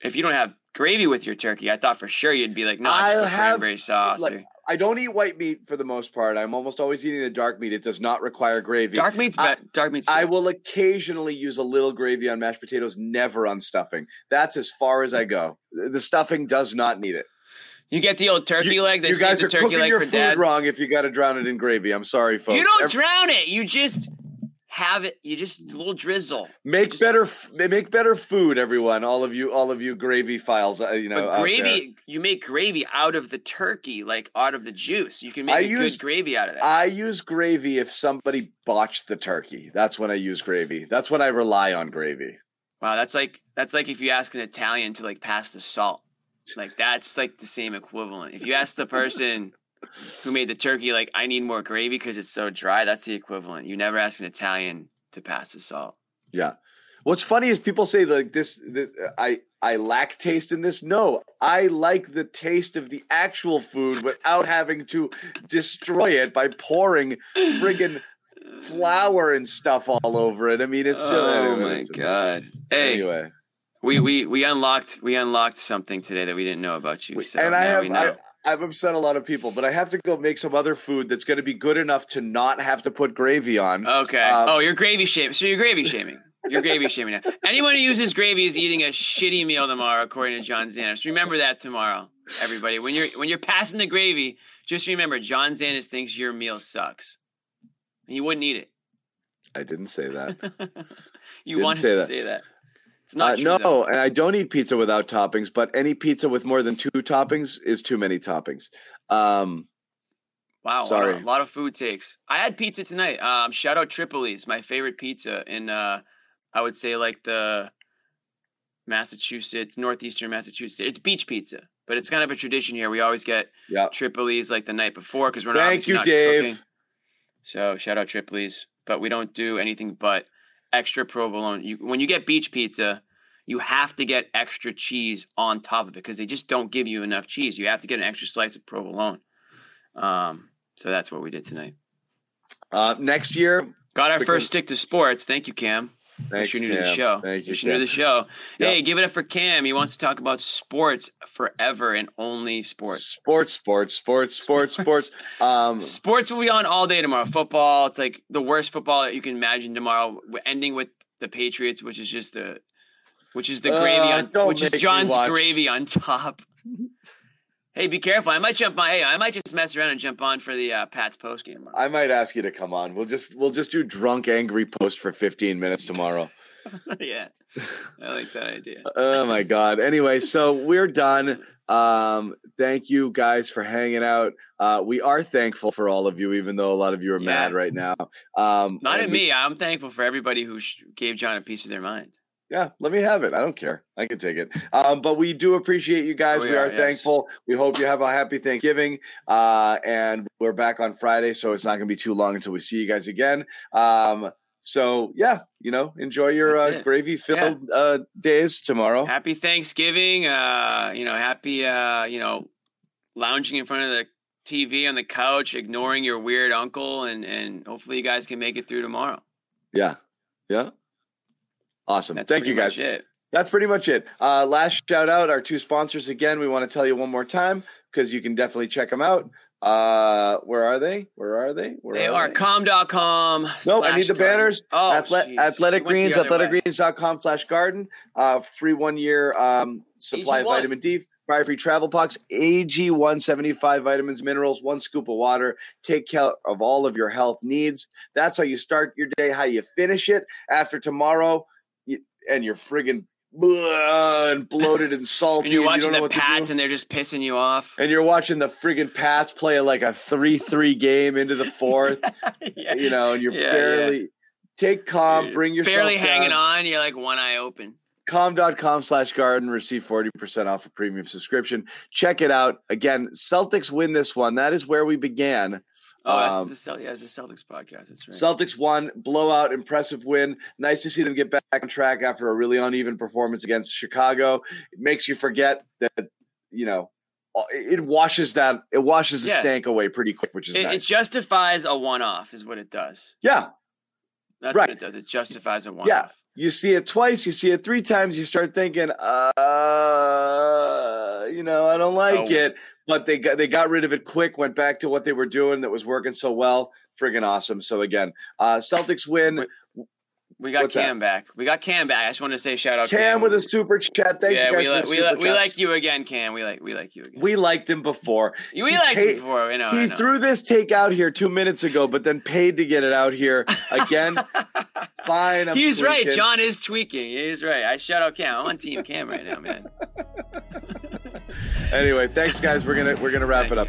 if you don't have gravy with your turkey, I thought for sure you'd be like, no, I'll have, cranberry sauce. like, or- I don't eat white meat for the most part. I'm almost always eating the dark meat. It does not require gravy. dark meat's I- bet dark meat's. I good. will occasionally use a little gravy on mashed potatoes, never on stuffing. That's as far as I go. The the stuffing does not need it. You get the old turkey you, leg. They you guys save are turkey cooking leg your food dad. wrong if you got to drown it in gravy. I'm sorry, folks. You don't Ev- drown it. You just have it. You just a little drizzle. make just- better make better food, everyone. All of you, all of you gravy files. Uh, you know, But gravy, you make gravy out of the turkey, like out of the juice. You can make I good gravy out of that. I use gravy if somebody botched the turkey. That's when I use gravy. That's when I rely on gravy. wow, that's like that's like if you ask an Italian to like pass the salt. Like that's like the same equivalent. If you ask the person who made the turkey, like I need more gravy because it's so dry, that's the equivalent. You never ask an Italian to pass the salt. Yeah. What's funny is people say like this. I I lack taste in this. No, I like the taste of the actual food without having to destroy it by pouring friggin' flour and stuff all over it. I mean, it's just. oh my god! Hey, Anyway, we we we unlocked we unlocked something today that we didn't know about you. So and I have. I, I've upset a lot of people, but I have to go make some other food that's going to be good enough to not have to put gravy on. Okay. Um, oh, you're gravy shaming. So you're gravy shaming. You're gravy shaming now. Anyone who uses gravy is eating a shitty meal tomorrow, according to John Zannis. Remember that tomorrow, everybody. When you're when you're passing the gravy, just remember John Zannis thinks your meal sucks. He wouldn't eat it. I didn't say that. you Didn't wanted say to that. say that. It's not Uh, no, and I don't eat pizza without toppings, but any pizza with more than two toppings is too many toppings. Um, Wow, Sorry. A lot of food takes. I had pizza tonight. Um, shout out Tripoli's, my favorite pizza in uh, I would say like the Massachusetts, northeastern Massachusetts. It's beach pizza, but it's kind of a tradition here. We always get Yeah. Tripoli's like the night before because we're not. Thank you, not Dave. cooking. So shout out Tripoli's, but we don't do anything but extra provolone. You when you get beach pizza, you have to get extra cheese on top of it because they just don't give you enough cheese. You have to get an extra slice of provolone. Um, so that's what we did tonight. Uh, next year, Got our Because- first stick to sports. Thank you, Cam. Thanks, You're new to the show. Thank you, You're new to the show. Yeah. Hey, give it up for Cam. He wants to talk about sports forever and only sports. Sports, sports, sports, sports, sports. Um, Sports will be on all day tomorrow. Football, it's like the worst football that you can imagine tomorrow. We're ending with the Patriots, which is just the, which is the Uh, gravy on, don't which is John's gravy on top. hey, be careful. I might jump on. Hey, I might just mess around and jump on for the uh, Pats post game. I might ask you to come on. We'll just we'll just do drunk angry post for 15 minutes tomorrow. yeah, I like that idea. oh my god. Anyway, so we're done. Um, thank you guys for hanging out. Uh, we are thankful for all of you, even though a lot of you are Yeah. mad right now. Um, Not at we- me. I'm thankful for everybody who sh- gave John a piece of their mind. Yeah, let me have it. I don't care. I can take it. Um, but we do appreciate you guys. We we, are, yes. thankful. We hope you have a happy Thanksgiving. Uh, and we're back on Friday, so it's not going to be too long until we see you guys again. Um, so yeah, you know, enjoy your uh, gravy-filled uh, days tomorrow. Happy Thanksgiving. Uh, you know, happy. Uh, you know, lounging in front of the TV on the couch, ignoring your weird uncle, and and hopefully you guys can make it through tomorrow. Yeah, yeah. Awesome. That's Thank you guys. That's pretty much it. Uh, last shout out our two sponsors again. We want to tell you one more time because you can definitely check them out. Uh, where are they? Where are they? Where They are calm.com. Nope, I need the garden. banners. Oh, Athle- Athletic Greens, the other way. athleticgreens.com slash garden. Uh, free one year um, supply of AG1. vitamin D. Buy free travel pucks, AG 175 vitamins, minerals, one scoop of water. Take care of all of your health needs. That's how you start your day, how you finish it. After tomorrow, and you're friggin' and bloated and salty. And you're and you watching don't the what to do. Pats, and they're just pissing you off. and you're watching the friggin' Pats play like a 3 3 game into the fourth, Yeah. you know, and you're Yeah, yeah. barely. Take calm, You're bring yourself barely down. hanging on. You're like one eye open. calm.com slash garden receive 40% off a premium subscription check it out again celtics win this one that is where we began Oh, Um, that's the Cel- yeah, it's a Celtics podcast. That's right. celtics won blowout impressive win nice to see them get back on track after a really uneven performance against chicago it makes you forget that you know it washes that it washes the Yeah. stank away pretty quick which is it, it justifies a one-off, is what it does. yeah That's Right. what it does. It justifies a one-off. Yeah. you see it twice you see it three times you start thinking uh you know i don't like Oh. it but they got they got rid of it quick went back to what they were doing that was working so well friggin' awesome so again uh celtics win Wait, We got What's that? Cam back. We got Cam back. I just want to say shout out cam with a super chat thank yeah, you we guys like we, like we chats. like you again, Cam. We like we like you again. we liked him before we he liked paid- you before. I know. He know. threw this take out here two minutes ago but then paid to get it out here again fine I'm He's right. John is tweaking. He's right. I shout out Cam. I'm on Team Cam right now, man. anyway thanks guys. We're gonna we're gonna wrap it up